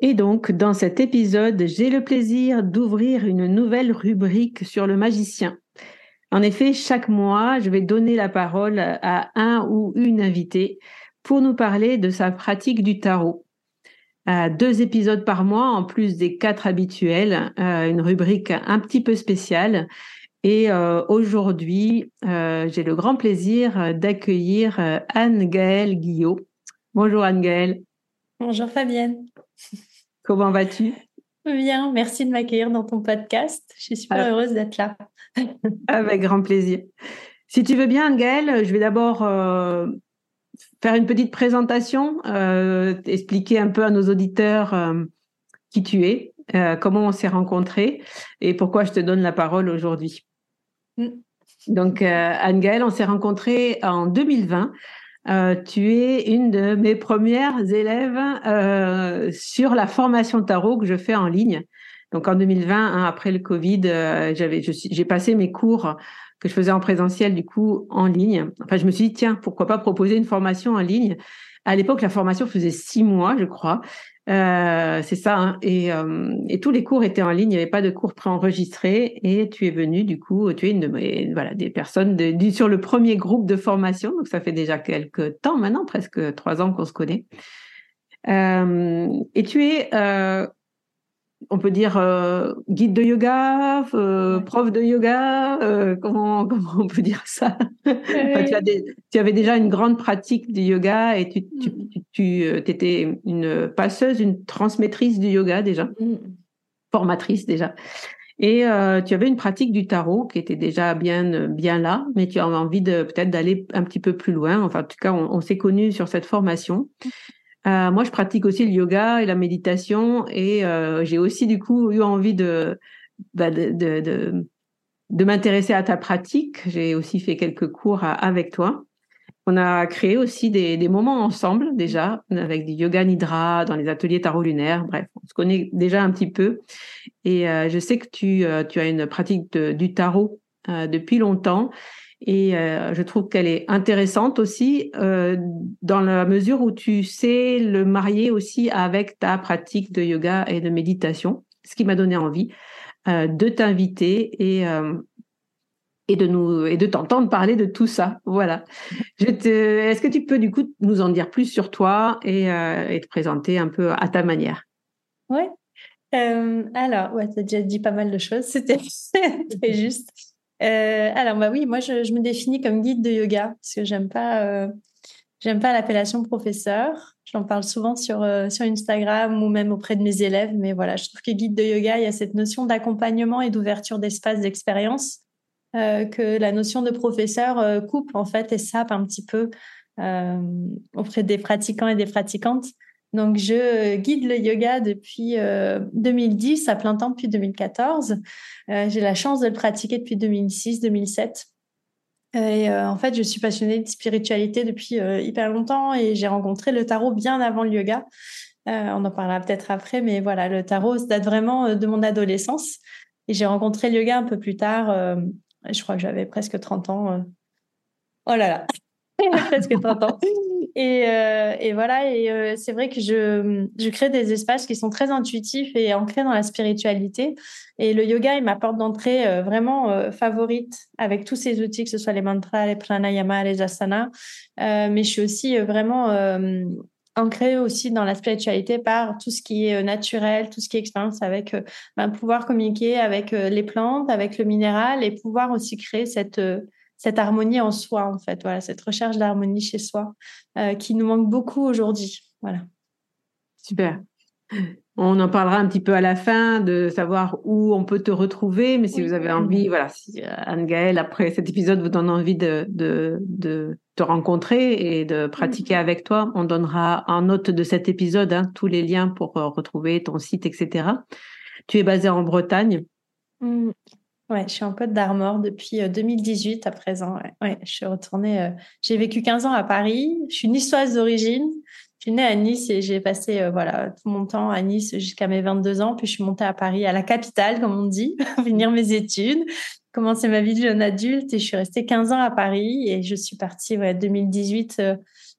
Et donc, dans cet épisode, j'ai le plaisir d'ouvrir une nouvelle rubrique sur le magicien. En effet, chaque mois, je vais donner la parole à un ou une invitée pour nous parler de sa pratique du tarot. Euh, deux épisodes par mois, en plus des quatre habituels, euh, une rubrique un petit peu spéciale. Et euh, aujourd'hui, j'ai le grand plaisir d'accueillir Anne-Gaëlle Guillot. Bonjour Anne-Gaëlle. Bonjour Fabienne. Comment vas-tu? Bien, merci de m'accueillir dans ton podcast. Je suis super heureuse d'être là. Avec grand plaisir. Si tu veux bien, Gaëlle, je vais d'abord euh, faire une petite présentation, euh, expliquer un peu à nos auditeurs euh, qui tu es, comment on s'est rencontrés et pourquoi je te donne la parole aujourd'hui. Mm. Donc, Anne-Gaëlle, on s'est rencontrés en 2020 euh, tu es une de mes premières élèves euh, sur la formation tarot que je fais en ligne. Donc en 2020, hein, après le Covid, euh, j'avais, j'ai passé mes cours que je faisais en présentiel du coup en ligne. Enfin, je me suis dit tiens, pourquoi pas proposer une formation en ligne? À l'époque, la formation faisait six mois, je crois. Euh, c'est ça. Hein. Et, euh, et, tous les cours étaient en ligne. Il n'y avait pas de cours préenregistrés. Et tu es venu, du coup, tu es une de mes, voilà, des personnes de, sur le premier groupe de formation. Donc, ça fait déjà quelques temps maintenant, presque trois ans qu'on se connaît. Euh, et tu es on peut dire euh, guide de yoga, euh, prof de yoga, euh, comment, comment on peut dire ça? Tu, avais déjà une grande pratique du yoga et tu, tu, mm. tu, étais une passeuse, une transmettrice du yoga déjà, mm. formatrice déjà. Et tu avais une pratique du tarot qui était déjà bien bien là, mais tu as envie de peut-être d'aller un petit peu plus loin. Enfin, en tout cas, on, on s'est connus sur cette formation. Euh, moi, je pratique aussi le yoga et la méditation et euh, j'ai aussi du coup eu envie de, bah, de, de, de, m'intéresser à ta pratique. J'ai aussi fait quelques cours avec toi. On a créé aussi des, des, moments ensemble déjà avec du yoga nidra dans les ateliers tarot lunaire. Bref, on se connaît déjà un petit peu et euh, je sais que tu, euh, tu as une pratique du tarot euh, depuis longtemps et euh, je trouve qu'elle est intéressante aussi euh, dans la mesure où tu sais le marier aussi avec ta pratique de yoga et de méditation, ce qui m'a donné envie euh, de t'inviter et et de nous et de t'entendre parler de tout ça. Voilà. Est-ce que tu peux du coup nous en dire plus sur toi et, te présenter un peu à ta manière? Ouais. alors, ouais, tu as déjà dit pas mal de choses. C'était juste. Euh, alors, bah oui, moi, je, me définis comme guide de yoga parce que j'aime pas, euh, pas l'appellation professeur. J'en parle souvent sur, euh, sur Instagram ou même auprès de mes élèves. Mais voilà, je trouve que guide de yoga, il y a cette notion d'accompagnement et d'ouverture d'espace d'expérience que la notion de professeur coupe en fait et sape un petit peu auprès des pratiquants et des pratiquantes. Donc, je guide le yoga depuis 2010 à plein temps depuis 2014. J'ai la chance de le pratiquer depuis 2006-2007. Et en fait, je suis passionnée de spiritualité depuis hyper longtemps et j'ai rencontré le tarot bien avant le yoga. on en parlera peut-être après, mais voilà, le tarot date vraiment de mon adolescence. Et j'ai rencontré le yoga un peu plus tard. je crois que j'avais presque 30 ans. Oh là là, presque 30 ans. Et, euh, et voilà, et euh, c'est vrai que je, je crée des espaces qui sont très intuitifs et ancrés dans la spiritualité. Et le yoga est ma porte d'entrée euh, vraiment favorite avec tous ces outils, que ce soit les mantras, les pranayama, les asanas. mais je suis aussi vraiment ancrée aussi dans la spiritualité par tout ce qui est naturel, tout ce qui est expérience avec ben, pouvoir communiquer avec les plantes, avec le minéral et pouvoir aussi créer cette cette harmonie en soi, en fait, voilà, cette recherche d'harmonie chez soi euh, qui nous manque beaucoup aujourd'hui. Voilà. Super. On en parlera un petit peu à la fin de savoir où on peut te retrouver, mais si vous avez envie, voilà, si euh, Anne-Gaëlle, après cet épisode, vous donne envie de, de, de te rencontrer et de pratiquer avec toi, on donnera en note de cet épisode hein, tous les liens pour euh, retrouver ton site, etc. Tu es basée en Bretagne. Ouais, je suis en Côte d'Armor depuis 2018 euh, à présent. Ouais, je suis retournée. Euh, j'ai vécu 15 ans à Paris. Je suis niçoise d'origine. Je suis née à Nice et j'ai passé euh, voilà tout mon temps à Nice jusqu'à mes 22 ans. Puis je suis montée à Paris, à la capitale, comme on dit, finir mes études, commencer ma vie de jeune adulte. Et je suis restée 15 ans à Paris et je suis partie ouais 2018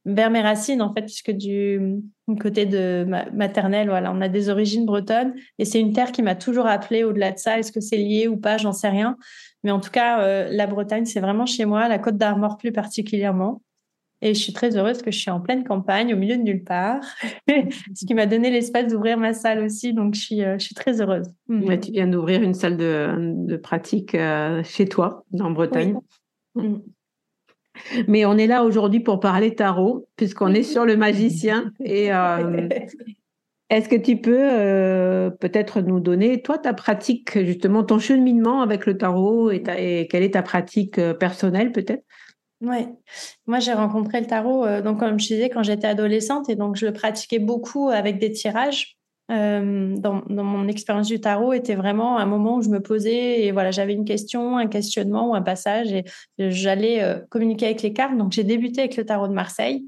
vers mes racines en fait, puisque du côté de maternelle, voilà, on a des origines bretonnes et c'est une terre qui m'a toujours appelée au-delà de ça. Est-ce que c'est lié ou pas, j'en sais rien. Mais en tout cas, euh, la Bretagne, c'est vraiment chez moi, la Côte d'Armor plus particulièrement. Et je suis très heureuse que je suis en pleine campagne, au milieu de nulle part, ce qui m'a donné l'espace d'ouvrir ma salle aussi. Donc, je suis, euh, je suis très heureuse. Mmh. tu viens d'ouvrir une salle de, de pratique euh, chez toi, en Bretagne. Mmh. Mais on est là aujourd'hui pour parler tarot, puisqu'on est sur le magicien. Et euh, est-ce que tu peux euh, peut-être nous donner, toi, ta pratique, justement, ton cheminement avec le tarot et, et quelle est ta pratique euh, personnelle, peut-être? Oui, moi j'ai rencontré le tarot, donc comme je disais, quand j'étais adolescente, et donc je le pratiquais beaucoup avec des tirages. Euh, dans, mon expérience du tarot était vraiment un moment où je me posais et voilà, j'avais une question, un questionnement ou un passage et j'allais euh, communiquer avec les cartes. Donc j'ai débuté avec le tarot de Marseille.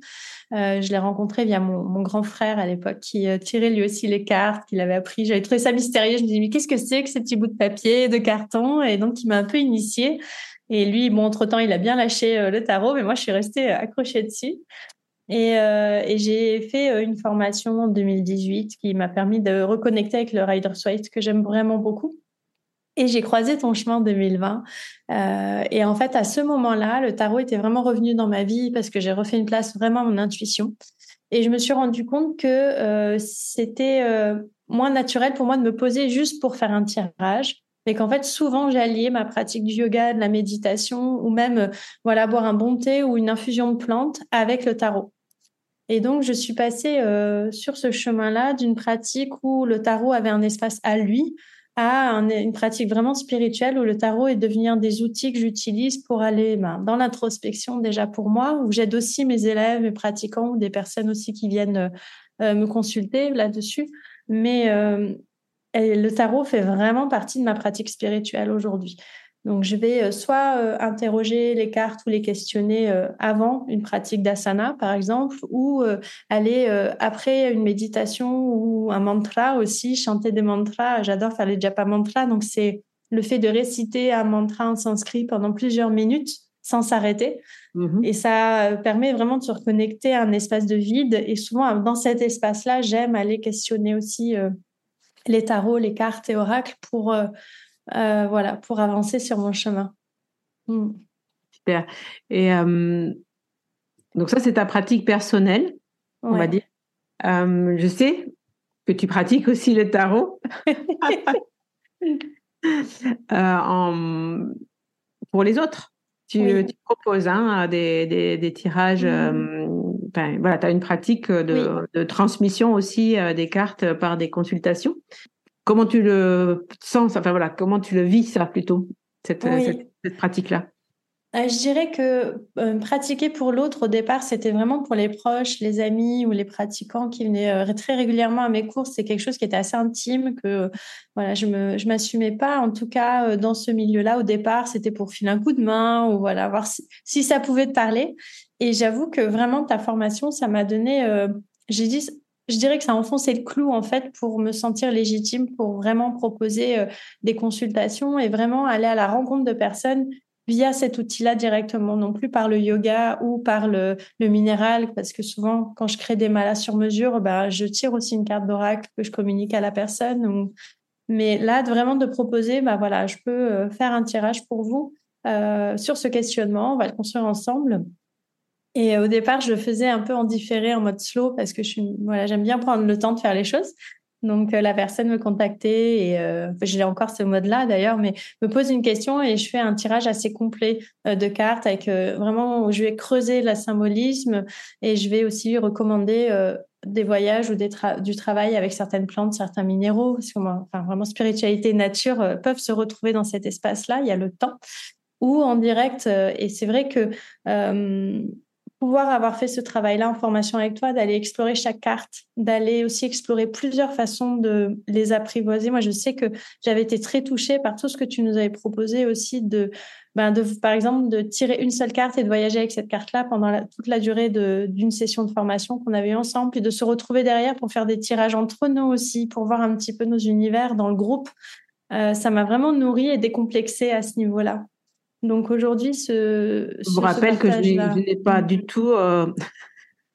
Euh, je l'ai rencontré via mon, grand frère à l'époque qui tirait lui aussi les cartes, qu'il avait appris. J'avais trouvé ça mystérieux. Je me disais, mais qu'est-ce que c'est que ces petits bouts de papier, de carton? Et donc, il m'a un peu initié. Et lui, bon, entre-temps, il a bien lâché le tarot, mais moi, je suis restée accrochée dessus. Euh, et, j'ai fait euh, une formation en 2018 qui m'a permis de reconnecter avec le Rider's Waite que j'aime vraiment beaucoup. Et j'ai croisé ton chemin en 2020. Euh, et en fait, à ce moment-là, le tarot était vraiment revenu dans ma vie parce que j'ai refait une place vraiment à mon intuition. Et je me suis rendu compte que c'était moins naturel pour moi de me poser juste pour faire un tirage. Mais qu'en fait, souvent, j'alliais ma pratique du yoga, de la méditation, ou même, voilà, boire un bon thé ou une infusion de plantes avec le tarot. Et donc, je suis passée euh, sur ce chemin-là d'une pratique où le tarot avait un espace à lui à une pratique vraiment spirituelle où le tarot est devenu un des outils que j'utilise pour aller ben, dans l'introspection déjà pour moi, où j'aide aussi mes élèves, mes pratiquants ou des personnes aussi qui viennent euh, me consulter là-dessus. Mais euh, le tarot fait vraiment partie de ma pratique spirituelle aujourd'hui. Donc, je vais euh, soit euh, interroger les cartes ou les questionner euh, avant une pratique d'asana, par exemple, ou aller après une méditation ou un mantra aussi, chanter des mantras. J'adore faire les japa mantras. Donc, c'est le fait de réciter un mantra en sanskrit pendant plusieurs minutes sans s'arrêter. Mm-hmm. Et ça permet vraiment de se reconnecter à un espace de vide. Et souvent, dans cet espace-là, j'aime aller questionner aussi les tarots, les cartes et oracles pour euh, voilà, pour avancer sur mon chemin. Hmm. Super. Et euh, donc ça, c'est ta pratique personnelle, on va dire. Euh, je sais que tu pratiques aussi le tarot. pour les autres, tu, proposes hein, des, tirages. Voilà, tu as une pratique de, de transmission aussi des cartes par des consultations. Comment tu le sens Enfin voilà, comment tu le vis ça plutôt cette, cette pratique-là? Euh, je dirais que euh, pratiquer pour l'autre, au départ, c'était vraiment pour les proches, les amis ou les pratiquants qui venaient euh, très régulièrement à mes cours. C'est quelque chose qui était assez intime, que voilà, je me, je m'assumais pas. En tout cas, dans ce milieu-là, au départ, c'était pour filer un coup de main ou voilà, voir si, si ça pouvait te parler. Et j'avoue que vraiment, ta formation, ça m'a donné, j'ai dit, je dirais que ça a enfoncé le clou en fait pour me sentir légitime, pour vraiment proposer des consultations et vraiment aller à la rencontre de personnes via cet outil-là directement, non plus par le yoga ou par le, le, minéral, parce que souvent, quand je crée des malas sur mesure, bah, je tire aussi une carte d'oracle que je communique à la personne. Mais là, vraiment de proposer, bah voilà, je peux euh, faire un tirage pour vous euh, sur ce questionnement, on va le construire ensemble. Et au départ, je le faisais un peu en différé, en mode slow, parce que je suis, voilà, j'aime bien prendre le temps de faire les choses. Donc, euh, la personne me contactait et euh, j'ai encore ce mode-là d'ailleurs, mais me pose une question et je fais un tirage assez complet euh, de cartes avec vraiment où je vais creuser le symbolisme et je vais aussi recommander des voyages ou des du travail avec certaines plantes, certains minéraux, parce que enfin, vraiment spiritualité et nature peuvent se retrouver dans cet espace-là. Il y a le temps ou en direct. et c'est vrai que pouvoir avoir fait ce travail-là en formation avec toi, d'aller explorer chaque carte, d'aller aussi explorer plusieurs façons de les apprivoiser. Moi, je sais que j'avais été très touchée par tout ce que tu nous avais proposé aussi de, ben par exemple, de tirer une seule carte et de voyager avec cette carte-là pendant toute la durée d'une session de formation qu'on avait ensemble, puis de se retrouver derrière pour faire des tirages entre nous aussi, pour voir un petit peu nos univers dans le groupe. Euh, ça m'a vraiment nourri et décomplexé à ce niveau-là. Donc aujourd'hui, ce. Je vous rappelle que je n'ai pas du tout. Euh,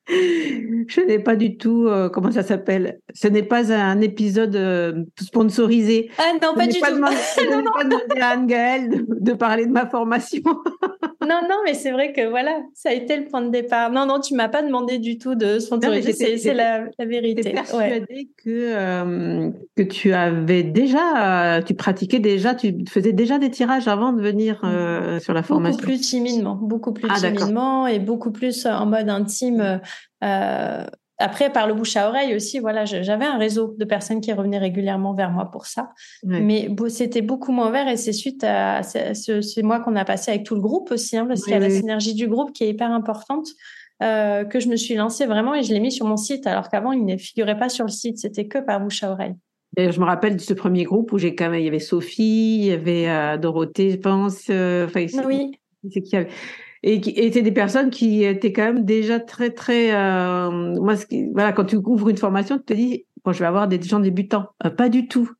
je n'ai pas du tout, euh, comment ça s'appelle? Ce n'est pas un épisode euh, sponsorisé. Ah non, pas du tout. je n'ai pas demandé à Anne-Gaëlle de, parler de ma formation. non, non, mais c'est vrai que voilà, ça a été le point de départ. Non, non, tu m'as pas demandé du tout de sponsoriser, c'est la, la, vérité. Tu persuadée que, euh, que tu avais déjà, tu pratiquais déjà, tu faisais déjà des tirages avant de venir sur la formation. Beaucoup plus timidement, beaucoup plus ah, timidement et beaucoup plus en mode intime euh, après, par le bouche à oreille aussi, voilà, j'avais un réseau de personnes qui revenaient régulièrement vers moi pour ça. Mais c'était beaucoup moins vert et c'est suite à ce, mois qu'on a passé avec tout le groupe aussi, hein, parce qu'il y a la synergie du groupe qui est hyper importante. Euh, que je me suis lancée vraiment et je l'ai mis sur mon site, alors qu'avant, il ne figurait pas sur le site, c'était que par bouche à oreille. Et je me rappelle de ce premier groupe où j'ai quand même, il y avait Sophie, il y avait euh, Dorothée, je pense. oui. C'est qui avait et qui étaient des personnes qui étaient quand même déjà très très euh, moi voilà quand tu ouvres une formation tu te dis bon je vais avoir des gens débutants. Euh, pas du tout.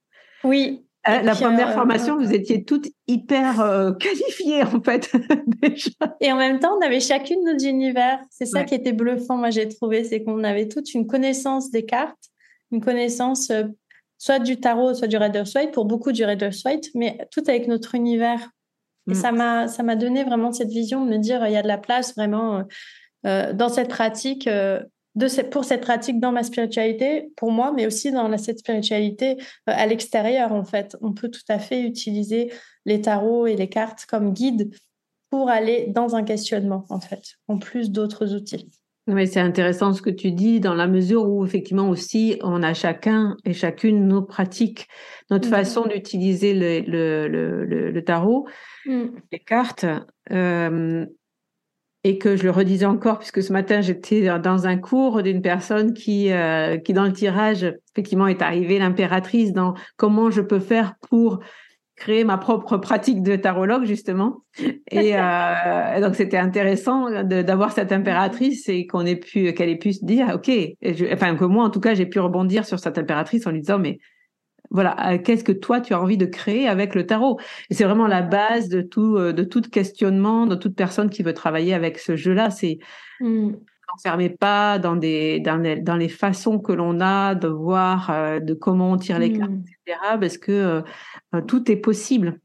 Oui. Euh, la première formation vous étiez toutes hyper qualifiées en fait déjà. et en même temps on avait chacune nos univers. C'est ça qui était bluffant moi j'ai trouvé c'est qu'on avait toute une connaissance des cartes une connaissance soit du tarot soit du Reader's White pour beaucoup du Reader's White mais tout avec notre univers et mm. ça m'a, ça m'a donné vraiment cette vision de me dire, il y a de la place vraiment euh, euh, dans cette pratique, euh, de pour cette pratique dans ma spiritualité, pour moi, mais aussi dans la, cette spiritualité à l'extérieur, en fait. On peut tout à fait utiliser les tarots et les cartes comme guide pour aller dans un questionnement, en fait, en plus d'autres outils. Oui, c'est intéressant ce que tu dis, dans la mesure où effectivement aussi on a chacun et chacune nos pratiques, notre mm. façon d'utiliser le, le, le, le, tarot, mm. les cartes. Euh, et que je le redisais encore, puisque ce matin j'étais dans un cours d'une personne qui, euh, qui dans le tirage, effectivement, est arrivée l'impératrice dans comment je peux faire pour créer ma propre pratique de tarologue justement. Et euh, donc c'était intéressant d'avoir cette impératrice et qu'on ait pu qu'elle ait pu se dire ok enfin que moi en tout cas j'ai pu rebondir sur cette impératrice en lui disant mais voilà euh, qu'est-ce que toi tu as envie de créer avec le tarot? Et c'est vraiment la base de tout euh, de tout questionnement de toute personne qui veut travailler avec ce jeu là c'est mmh s'enfermez pas dans des dans les, dans les façons que l'on a de voir euh, de comment on tire les cartes, mmh. etc. Parce que euh, euh, tout est possible.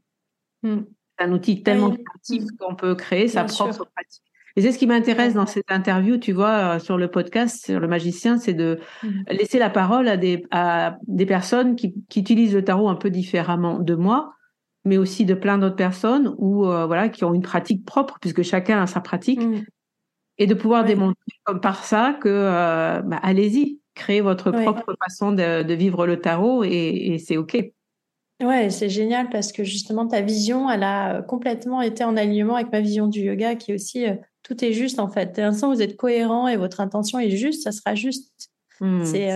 Mmh. C'est un outil tellement créatif qu'on peut créer sa propre pratique. Et c'est ce qui m'intéresse dans cette interview, tu vois, sur le podcast, sur le magicien, c'est de laisser la parole à des, à des personnes qui, qui, utilisent le tarot un peu différemment de moi, mais aussi de plein d'autres personnes ou voilà qui ont une pratique propre, puisque chacun a sa pratique et de pouvoir démontrer comme par ça que euh, bah, allez-y, créez votre propre façon de, vivre le tarot et, c'est ok. Ouais, c'est génial parce que justement, ta vision, elle a complètement été en alignement avec ma vision du yoga qui est aussi tout est juste en fait. Dès l'instant où vous êtes cohérent et votre intention est juste, ça sera juste. C'est,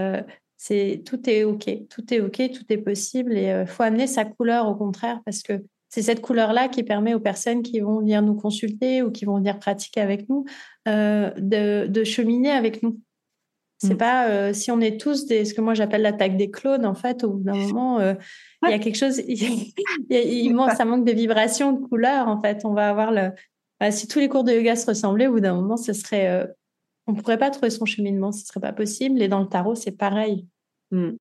c'est tout est ok, tout est ok, tout est possible et il faut amener sa couleur au contraire parce que c'est cette couleur-là qui permet aux personnes qui vont venir nous consulter ou qui vont venir pratiquer avec nous euh, de, cheminer avec nous. C'est mm. pas euh, si on est tous des, ce que moi j'appelle l'attaque des clones, en fait, au bout d'un moment, euh, il y a quelque chose, il, ça manque de vibration, de couleur, en fait. On va avoir le. si tous les cours de yoga se ressemblaient, au bout d'un moment, ce serait. on pourrait pas trouver son cheminement, ce serait pas possible. Et dans le tarot, c'est pareil. Mm.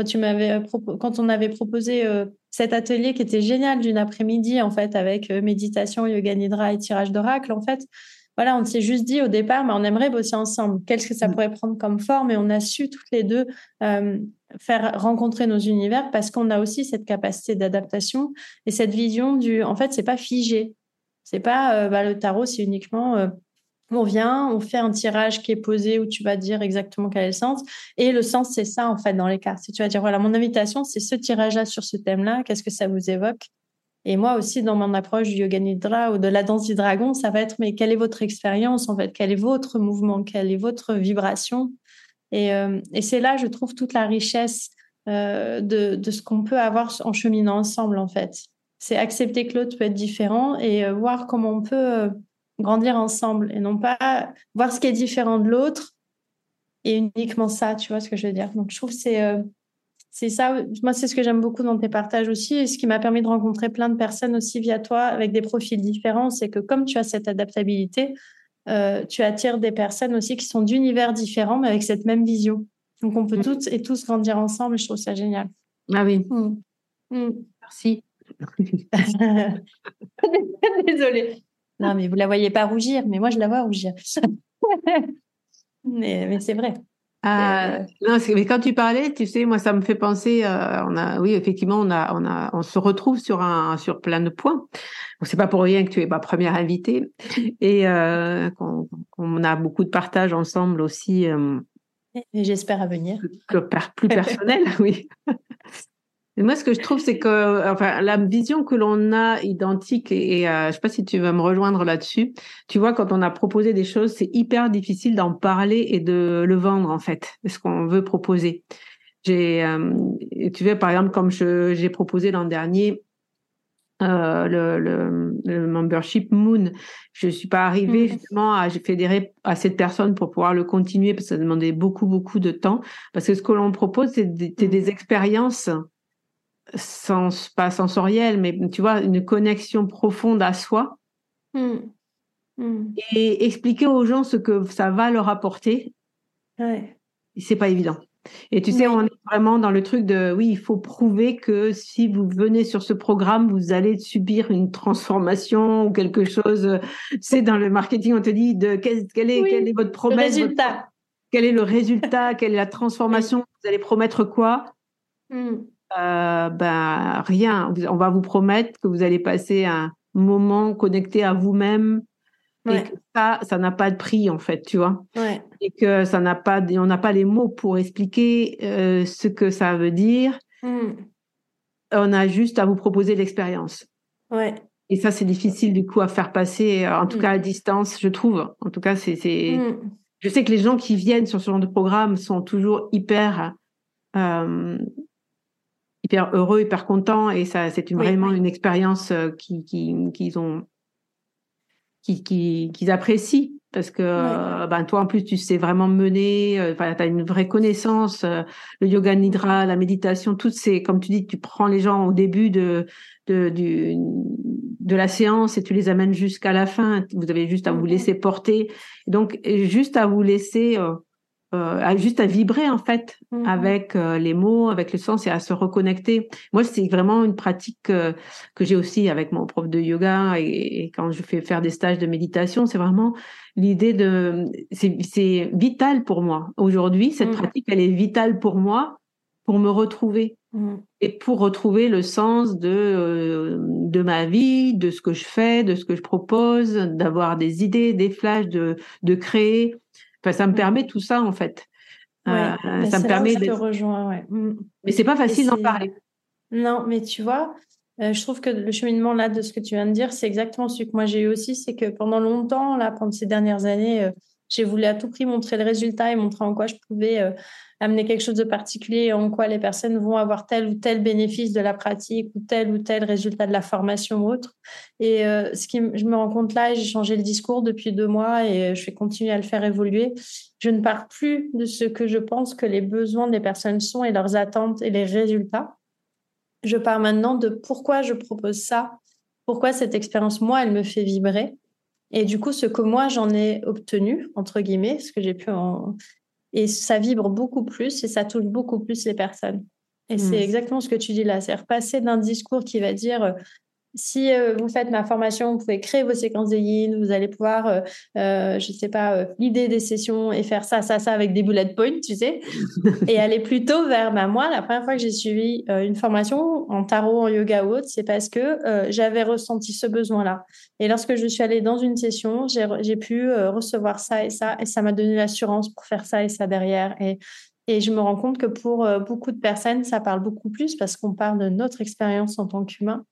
Quand, tu m'avais quand on avait proposé cet atelier qui était génial d'une après-midi, en fait, avec euh, méditation, yoga nidra et tirage d'oracle, en fait, voilà, on s'est juste dit au départ, mais on aimerait bosser ensemble. Qu'est-ce que ça mm. pourrait prendre comme forme? Et on a su toutes les deux euh, faire rencontrer nos univers parce qu'on a aussi cette capacité d'adaptation et cette vision du. En fait, c'est pas figé. C'est pas euh, bah, le tarot, c'est uniquement on vient, on fait un tirage qui est posé où tu vas dire exactement quel est le sens. Et le sens, c'est ça, en fait, dans les cartes. Si tu vas dire, voilà, mon invitation, c'est ce tirage-là sur ce thème-là, qu'est-ce que ça vous évoque? Et moi aussi, dans mon approche du yoga nidra ou de la danse du dragon, ça va être, mais quelle est votre expérience, en fait? Quel est votre mouvement? Quelle est votre vibration? Et, euh, c'est là, je trouve, toute la richesse euh, de, ce qu'on peut avoir en cheminant ensemble, en fait. C'est accepter que l'autre peut être différent et euh, voir comment on peut grandir ensemble et non pas voir ce qui est différent de l'autre et uniquement ça, tu vois ce que je veux dire. Donc je trouve que c'est euh, c'est ça, moi c'est ce que j'aime beaucoup dans tes partages aussi et ce qui m'a permis de rencontrer plein de personnes aussi via toi avec des profils différents, c'est que comme tu as cette adaptabilité, euh, tu attires des personnes aussi qui sont d'univers différents mais avec cette même vision. Donc on peut mm. toutes et tous grandir ensemble et je trouve ça génial. Ah oui. Mm. Mm. Merci. Désolée. Non, mais vous la voyez pas rougir, mais moi je la vois rougir. mais, c'est vrai. Ah, non, mais quand tu parlais, tu sais, moi ça me fait penser, euh, on a, oui, effectivement, on a, on a, on se retrouve sur un, sur plein de points. c'est pas pour rien que tu es ma première invitée et euh, qu'on a beaucoup de partage ensemble aussi. Euh, J'espère à venir. plus personnel, oui moi, ce que je trouve, c'est que enfin, la vision que l'on a identique, et, euh, je ne sais pas si tu vas me rejoindre là-dessus, tu vois, quand on a proposé des choses, c'est hyper difficile d'en parler et de le vendre, en fait, ce qu'on veut proposer. J'ai, euh, tu vois, par exemple, comme j'ai proposé l'an dernier, euh, le, le, membership Moon. Je suis pas arrivée mmh. justement à fédérer assez de personnes pour pouvoir le continuer parce que ça demandait beaucoup beaucoup de temps. Parce que ce que l'on propose, c'est des, des expériences sens, pas sensorielle, mais tu vois, une connexion profonde à soi. Hmm. Hmm. Et expliquer aux gens ce que ça va leur apporter, ouais. c'est pas évident. Et tu sais, on est vraiment dans le truc de, oui, il faut prouver que si vous venez sur ce programme, vous allez subir une transformation ou quelque chose. C'est dans le marketing, on te dit de quel, est, quelle est votre promesse, résultat. quel est le résultat, quelle est la transformation, vous allez promettre quoi? Hmm euh, ben rien. On va vous promettre que vous allez passer un moment connecté à vous-même et que ça, ça n'a pas de prix en fait, tu vois. Et que ça n'a pas, on n'a pas les mots pour expliquer euh, ce que ça veut dire. Hmm. On a juste à vous proposer l'expérience. Ouais. Et ça, c'est difficile du coup à faire passer, en tout hmm. cas à distance, je trouve. En tout cas, c'est. Hmm. je sais que les gens qui viennent sur ce genre de programme sont toujours hyper euh, hyper heureux, hyper contents et ça, c'est vraiment une expérience euh, qu'ils qui, ont, qu'ils apprécient parce que euh, ben toi en plus tu sais vraiment mener, euh, enfin tu as une vraie connaissance, le yoga nidra, la méditation, toutes ces, comme tu dis, tu prends les gens au début de de, du, de la séance et tu les amènes jusqu'à la fin. Vous avez juste à vous mm-hmm. laisser porter, donc juste à vous laisser euh, juste à vibrer en fait mmh avec euh, les mots, avec le sens et à se reconnecter. Moi, c'est vraiment une pratique euh, que j'ai aussi avec mon prof de yoga et, quand je fais faire des stages de méditation, c'est vraiment l'idée de c'est vital pour moi aujourd'hui. Cette mmh. pratique, elle est vitale pour moi pour me retrouver mmh. et pour retrouver le sens de euh, de ma vie, de ce que je fais, de ce que je propose, d'avoir des idées, des flashs, de de créer ça me permet tout ça, en fait. Euh, ça me permet de. Rejoins, ouais. Mm. Mais c'est pas facile d'en parler. Non, mais tu vois, euh, je trouve que le cheminement là de ce que tu viens de dire, c'est exactement ce que moi j'ai eu aussi. C'est que pendant longtemps, là, pendant ces dernières années, euh, j'ai voulu à tout prix montrer le résultat et montrer en quoi je pouvais amener quelque chose de particulier, en quoi les personnes vont avoir tel ou tel bénéfice de la pratique ou tel ou tel résultat de la formation ou autre. Et ce qui, je me rends compte là, j'ai changé le discours depuis deux mois et je vais continuer à le faire évoluer. Je ne pars plus de ce que je pense que les besoins des personnes sont et leurs attentes et les résultats je pars maintenant de pourquoi je propose ça, pourquoi cette expérience, moi, elle me fait vibrer. Et du coup, ce que moi, j'en ai obtenu, entre guillemets, ce que j'ai pu en... Et ça vibre beaucoup plus et ça touche beaucoup plus les personnes. Et c'est mmh. exactement ce que tu dis là, c'est repasser d'un discours qui va dire si euh, vous faites ma formation, vous pouvez créer vos séquences de yin, vous allez pouvoir, euh, euh, je ne sais pas, l'idée des sessions et faire ça, ça, ça avec des bullet points, tu sais, et aller plutôt vers, bah, moi, la première fois que j'ai suivi une formation en tarot, en yoga ou autre, c'est parce que j'avais ressenti ce besoin-là. Et lorsque je suis allée dans une session, j'ai pu recevoir ça et ça, et ça m'a donné l'assurance pour faire ça et ça derrière. Et, et je me rends compte que pour beaucoup de personnes, ça parle beaucoup plus parce qu'on parle de notre expérience en tant qu'humain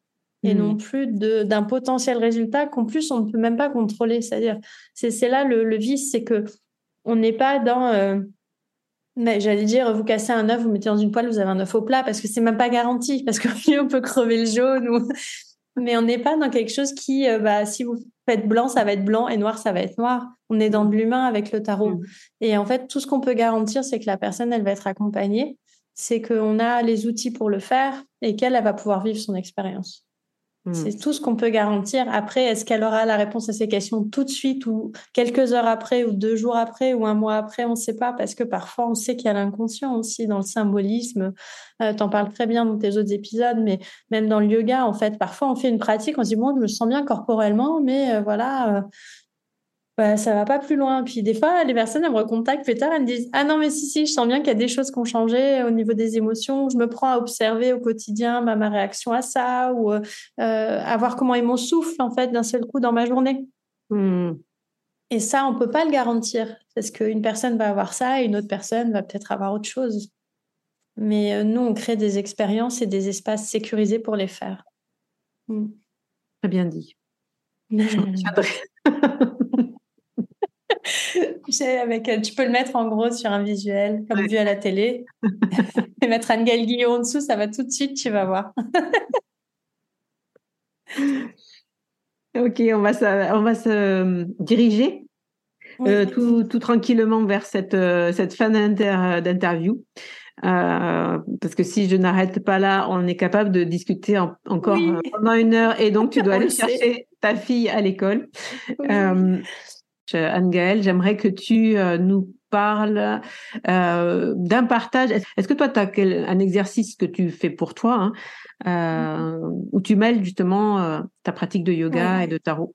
et non mmh. plus d'un potentiel résultat qu'en plus on ne peut même pas contrôler. C'est-à-dire, c'est là le, vice, c'est que on n'est pas dans, euh, mais j'allais dire, vous cassez un œuf, vous mettez dans une poêle, vous avez un œuf au plat, parce que c'est même pas garanti, parce que on peut crever le jaune, ou... mais on n'est pas dans quelque chose qui, euh, bah, si vous faites blanc, ça va être blanc, et noir, ça va être noir. On est dans de l'humain avec le tarot. Mmh. Et en fait, tout ce qu'on peut garantir, c'est que la personne, elle va être accompagnée, c'est qu'on a les outils pour le faire, et qu'elle, elle va pouvoir vivre son expérience. Mm. C'est tout ce qu'on peut garantir. Après, est-ce qu'elle aura la réponse à ces questions tout de suite ou quelques heures après ou deux jours après ou un mois après On ne sait pas parce que parfois on sait qu'il y a l'inconscient aussi dans le symbolisme. Euh, tu en parles très bien dans tes autres épisodes, mais même dans le yoga, en fait, parfois on fait une pratique, on se dit, bon, je me sens bien corporellement, mais euh, voilà, euh, bah, ça va pas plus loin. Puis des fois, les personnes, elles me recontactent plus tard, elles me disent Ah non, mais si, si, je sens bien qu'il y a des choses qui ont changé au niveau des émotions. Je me prends à observer au quotidien bah, ma réaction à ça ou euh, à voir comment est mon souffle, en fait, d'un seul coup dans ma journée. Hmm. Et ça, on peut pas le garantir parce qu'une personne va avoir ça et une autre personne va peut-être avoir autre chose. Mais euh, nous, on crée des expériences et des espaces sécurisés pour les faire. Hmm. Très bien dit. avec, euh, tu peux le mettre en gros sur un visuel, comme vu à la télé, et mettre un Guillaume en dessous, ça va tout de suite, tu vas voir. ok, on va se, on va se euh, diriger euh, tout, tout, tranquillement vers cette, cette fin d'interview. parce que si je n'arrête pas là, on est capable de discuter encore pendant une heure et donc tu dois aller chercher ta fille à l'école. Anne-Gaëlle, j'aimerais que tu euh, nous parles euh, d'un partage. Est-ce que toi, tu as un exercice que tu fais pour toi, hein, euh, où tu mêles justement ta pratique de yoga et de tarot?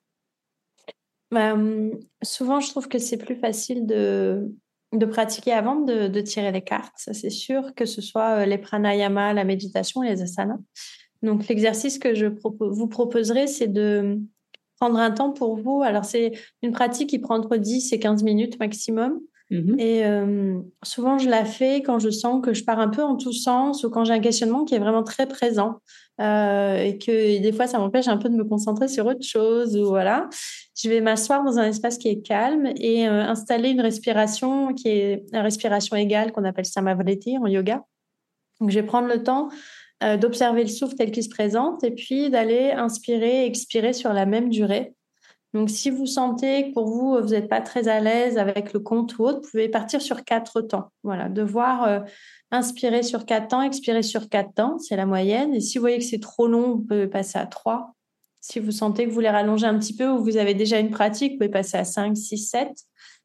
Bah, hum, Souvent, je trouve que c'est plus facile de, de pratiquer avant de, de tirer les cartes, ça c'est sûr, que ce soit les pranayama, la méditation, les asanas. Donc, l'exercice que je vous proposerai, c'est de prendre un temps pour vous. Alors, c'est une pratique qui prend entre 10 et 15 minutes maximum. Mhm. Et euh, souvent, je la fais quand je sens que je pars un peu en tous sens ou quand j'ai un questionnement qui est vraiment très présent euh, et que des fois, ça m'empêche un peu de me concentrer sur autre chose ou voilà. Je vais m'asseoir dans un espace qui est calme et euh, installer une respiration qui est une respiration égale qu'on appelle Samavriti en yoga. Donc, je vais prendre le temps euh, d'observer le souffle tel qu'il se présente et puis d'aller inspirer, expirer sur la même durée. Donc, si vous sentez que pour vous, vous n'êtes pas très à l'aise avec le compte ou autre, vous pouvez partir sur quatre temps. Voilà, devoir euh, inspirer sur quatre temps, expirer sur quatre temps, c'est la moyenne. Et si vous voyez que c'est trop long, vous pouvez passer à trois. Si vous sentez que vous voulez rallonger un petit peu ou vous avez déjà une pratique, vous pouvez passer à 5, 6, 7.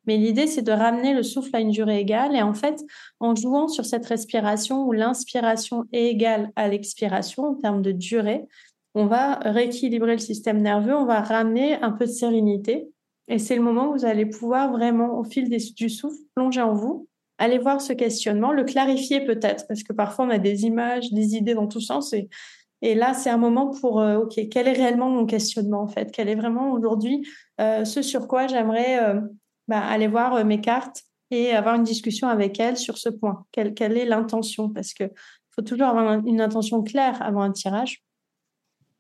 Mais l'idée, c'est de ramener le souffle à une durée égale. Et en fait, en jouant sur cette respiration où l'inspiration est égale à l'expiration en termes de durée, on va rééquilibrer le système nerveux, on va ramener un peu de sérénité. Et c'est le moment où vous allez pouvoir vraiment, au fil du souffle, plonger en vous, aller voir ce questionnement, le clarifier peut-être, parce que parfois on a des images, des idées dans tous sens. Et, là, c'est un moment pour, euh, OK, quel est réellement mon questionnement en fait? Quel est vraiment aujourd'hui euh, ce sur quoi j'aimerais euh, bah, aller voir euh, mes cartes et avoir une discussion avec elles sur ce point. Quelle, quelle est l'intention? Parce que faut toujours avoir une intention claire avant un tirage.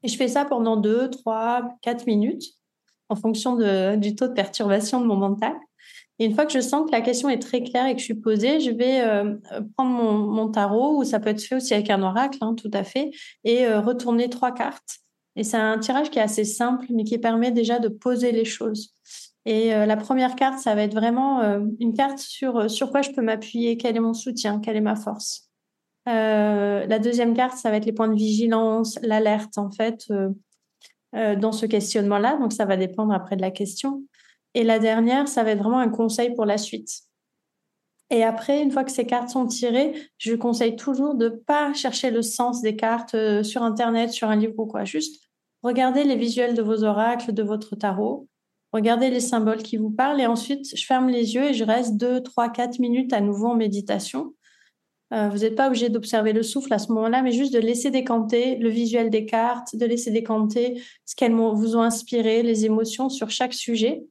Et je fais ça pendant 2, 3, 4 minutes en fonction de, du taux de perturbation de mon mental. Et une fois que je sens que la question est très claire et que je suis posée, je vais euh, prendre mon, mon, tarot, ou ça peut être fait aussi avec un oracle, hein, tout à fait, et euh, retourner trois cartes. Et c'est un tirage qui est assez simple, mais qui permet déjà de poser les choses. Et euh, la première carte, ça va être vraiment une carte sur, sur quoi je peux m'appuyer, quel est mon soutien, quelle est ma force. la deuxième carte, ça va être les points de vigilance, l'alerte, en fait, dans ce questionnement-là. Donc, ça va dépendre après de la question. Et la dernière, ça va être vraiment un conseil pour la suite. Et après, une fois que ces cartes sont tirées, je conseille toujours de ne pas chercher le sens des cartes euh, sur Internet, sur un livre ou quoi. Juste regardez les visuels de vos oracles, de votre tarot. Regardez les symboles qui vous parlent et ensuite, je ferme les yeux et je reste 2, 3, 4 minutes à nouveau en méditation. Euh, vous n'êtes pas obligé d'observer le souffle à ce moment-là, mais juste de laisser décanter le visuel des cartes, de laisser décanter ce qu'elles vous ont inspiré, les émotions sur chaque sujet.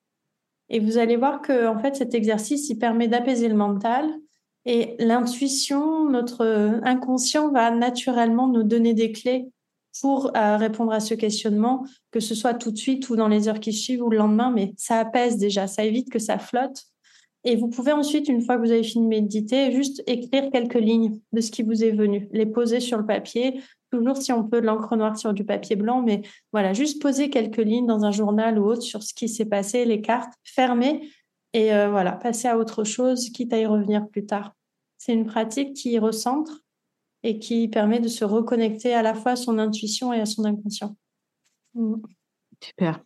Et vous allez voir que en fait cet exercice il permet d'apaiser le mental et l'intuition, notre inconscient va naturellement nous donner des clés pour euh, répondre à ce questionnement, que ce soit tout de suite ou dans les heures qui suivent ou le lendemain, mais ça apaise déjà, ça évite que ça flotte. Et vous pouvez ensuite, une fois que vous avez fini de méditer, juste écrire quelques lignes de ce qui vous est venu, les poser sur le papier, toujours si on peut de l'encre noire sur du papier blanc, mais voilà, juste poser quelques lignes dans un journal ou autre sur ce qui s'est passé, les cartes, fermer et euh, voilà, passer à autre chose, quitte à y revenir plus tard. C'est une pratique qui recentre et qui permet de se reconnecter à la fois à son intuition et à son inconscient. Mm. Super.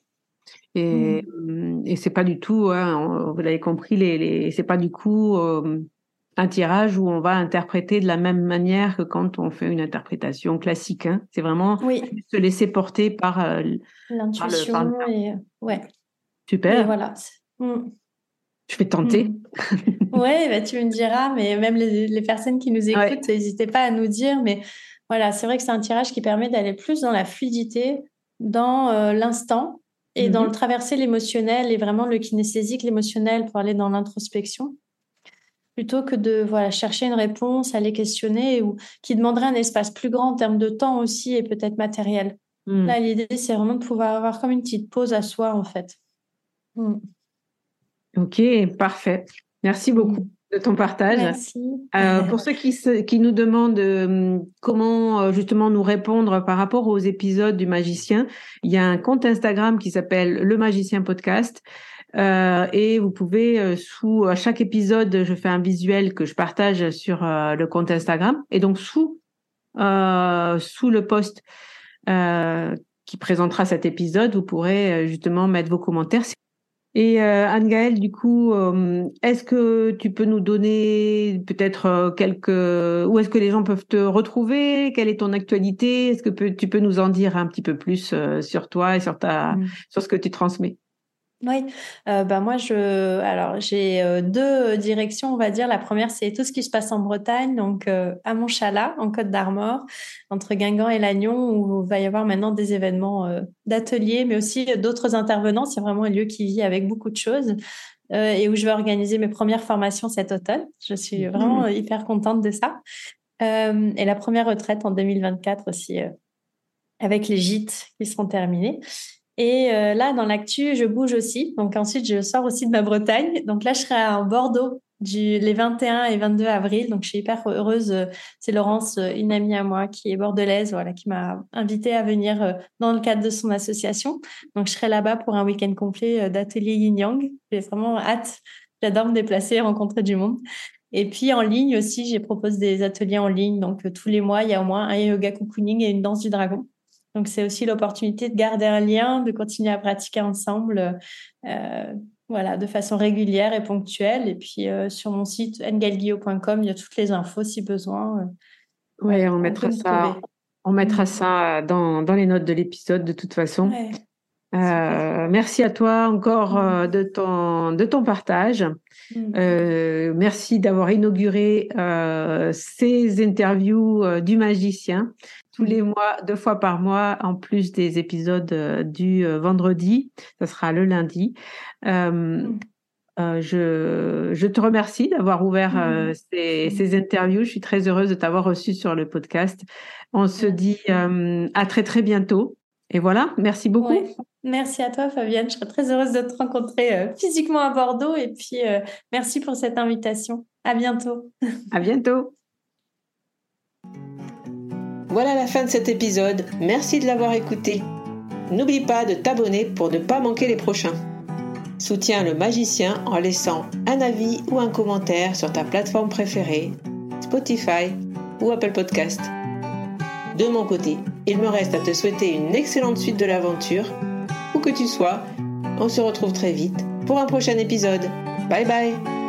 Et, mm. et c'est pas du tout, hein, vous l'avez compris, les, les c'est pas du coup euh, un tirage où on va interpréter de la même manière que quand on fait une interprétation classique. Hein. C'est vraiment se laisser porter par euh, l'intuition. Et... Ouais. Super. voilà. Mm. Je vais tenter. Mm. ouais, bah, tu me diras, mais même les, personnes qui nous écoutent, n'hésitez pas à nous dire. Mais voilà, c'est vrai que c'est un tirage qui permet d'aller plus dans la fluidité, dans euh, l'instant et dans mm-hmm. le traverser l'émotionnel et vraiment le kinesthésique, l'émotionnel pour aller dans l'introspection plutôt que de voilà chercher une réponse, aller questionner ou qui demanderait un espace plus grand en termes de temps aussi et peut-être matériel. Hmm. Là, l'idée, c'est vraiment de pouvoir avoir comme une petite pause à soi, en fait. Hmm. Ok, parfait. Merci beaucoup de ton partage. Merci. Euh, pour ceux qui, qui nous demandent euh, comment euh, justement nous répondre par rapport aux épisodes du magicien, il y a un compte Instagram qui s'appelle Le Magicien Podcast. Euh, et vous pouvez, euh, sous à chaque épisode, je fais un visuel que je partage sur euh, le compte Instagram. Et donc, sous, sous le post qui présentera cet épisode, vous pourrez justement mettre vos commentaires. Et Anne-Gaëlle, du coup, est-ce que tu peux nous donner peut-être quelques... Où est-ce que les gens peuvent te retrouver? Quelle est ton actualité? Est-ce que tu peux nous en dire un petit peu plus sur toi et sur, ta, mmh. sur ce que tu transmets? Oui, euh, bah moi je alors j'ai euh, deux directions on va dire. La première c'est tout ce qui se passe en Bretagne, donc euh, à Montchalat en Côte d'Armor, entre Guingamp et Lannion où il va y avoir maintenant des événements euh, d'ateliers, mais aussi d'autres intervenants. C'est vraiment un lieu qui vit avec beaucoup de choses et où je vais organiser mes premières formations cet automne. Je suis mmh. vraiment hyper contente de ça. et la première retraite en 2024 aussi avec les gîtes qui seront terminés. Et euh, là, dans l'actu, je bouge aussi. Donc ensuite, je sors aussi de ma Bretagne. Donc là, je serai à Bordeaux les 21 et 22 avril. Donc je suis hyper heureuse. C'est Laurence, une amie à moi qui est bordelaise, voilà, qui m'a invitée à venir euh, dans le cadre de son association. Donc je serai là-bas pour un week-end complet euh, d'atelier Yin Yang. J'ai vraiment hâte. J'adore me déplacer, rencontrer du monde. Et puis en ligne aussi, j'ai proposé des ateliers en ligne. Donc tous les mois, il y a au moins un yoga cocooning et une danse du dragon. Donc, c'est aussi l'opportunité de garder un lien, de continuer à pratiquer ensemble, euh, voilà, de façon régulière et ponctuelle. Et puis, euh, sur mon site ngalguio.com, il y a toutes les infos si besoin. Euh, oui, on, mettra ça. On mettra ça dans, dans les notes de l'épisode de toute façon. Euh, merci à toi encore mm. de, ton, de ton partage. Mm. Euh, merci d'avoir inauguré ces interviews du magicien tous les mois, deux fois par mois, en plus des épisodes euh, du euh, vendredi. Ça sera le lundi. Euh, je, je, te remercie d'avoir ouvert mmh. ces, ces, interviews. Je suis très heureuse de t'avoir reçu sur le podcast. On se dit à très très bientôt. Et voilà, merci beaucoup. Merci à toi, Fabienne. Je serais très heureuse de te rencontrer physiquement à Bordeaux. Et puis, merci pour cette invitation. À bientôt. À bientôt. Voilà la fin de cet épisode. Merci de l'avoir écouté. N'oublie pas de t'abonner pour ne pas manquer les prochains. Soutiens le magicien en laissant un avis ou un commentaire sur ta plateforme préférée, Spotify ou Apple Podcast. De mon côté, il me reste à te souhaiter une excellente suite de l'aventure où que tu sois. On se retrouve très vite pour un prochain épisode. Bye bye